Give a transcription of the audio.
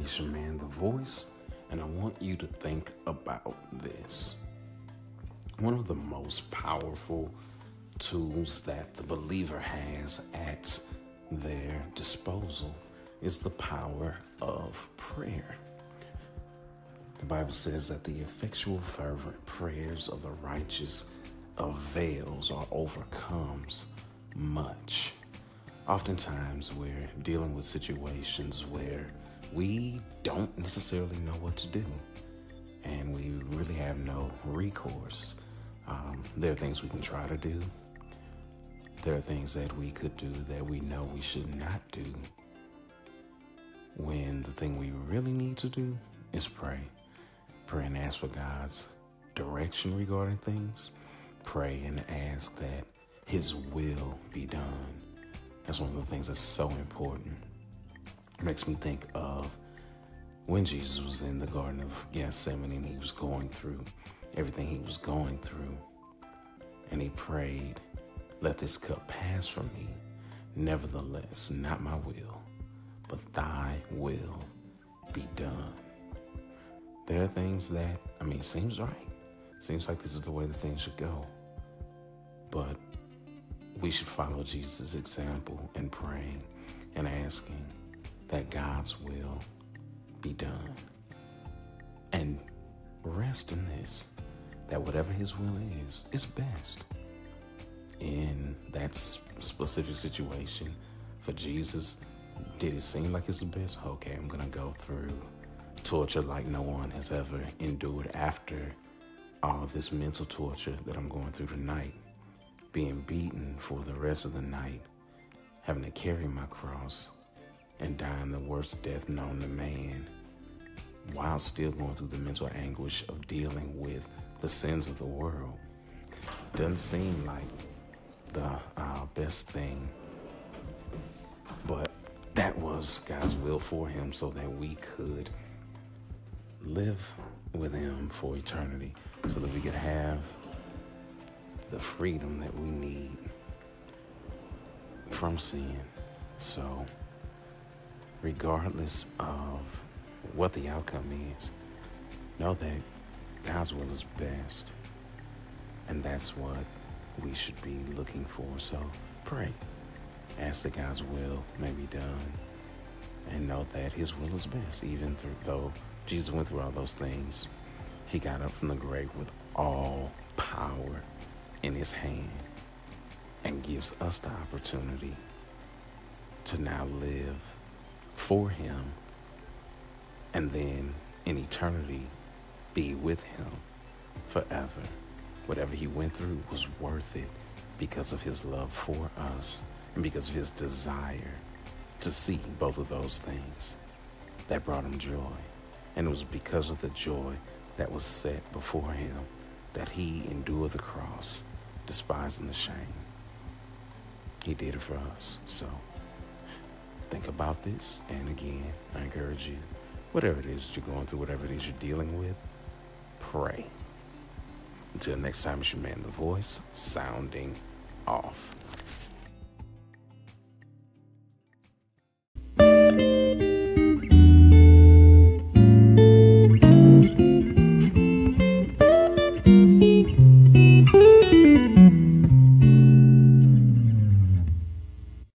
it's your man, The Voice, and I want you to think about this. One of the most powerful tools that the believer has at their disposal is the power of prayer. The Bible says that the effectual, fervent prayers of the righteous avails or overcomes much. Oftentimes, we're dealing with situations where we don't necessarily know what to do, and we really have no recourse. Um, there are things we can try to do, there are things that we could do that we know we should not do. When the thing we really need to do is pray. Pray and ask for God's direction regarding things. Pray and ask that His will be done. That's one of the things that's so important. It makes me think of when Jesus was in the Garden of Gethsemane and he was going through everything he was going through. And he prayed, Let this cup pass from me. Nevertheless, not my will, but thy will be done. There are things that, I mean, seems right. Seems like this is the way the things should go. But we should follow Jesus' example in praying and asking that God's will be done. And rest in this that whatever His will is, is best. In that specific situation for Jesus, did it seem like it's the best? Okay, I'm going to go through torture like no one has ever endured after all this mental torture that I'm going through tonight being beaten for the rest of the night, having to carry my cross, and dying the worst death known to man, while still going through the mental anguish of dealing with the sins of the world. Doesn't seem like the uh, best thing, but that was God's will for him so that we could live with him for eternity, so that we could have the freedom that we need from sin. So, regardless of what the outcome is, know that God's will is best. And that's what we should be looking for. So, pray. Ask that God's will may be done. And know that His will is best. Even through, though Jesus went through all those things, He got up from the grave with all power in his hand and gives us the opportunity to now live for him and then in eternity be with him forever. Whatever he went through was worth it because of his love for us and because of his desire to see both of those things that brought him joy. And it was because of the joy that was set before him that he endured the cross despising the shame. He did it for us. So think about this. And again, I encourage you, whatever it is that you're going through, whatever it is you're dealing with, pray. Until next time, it's your man, The Voice, sounding off.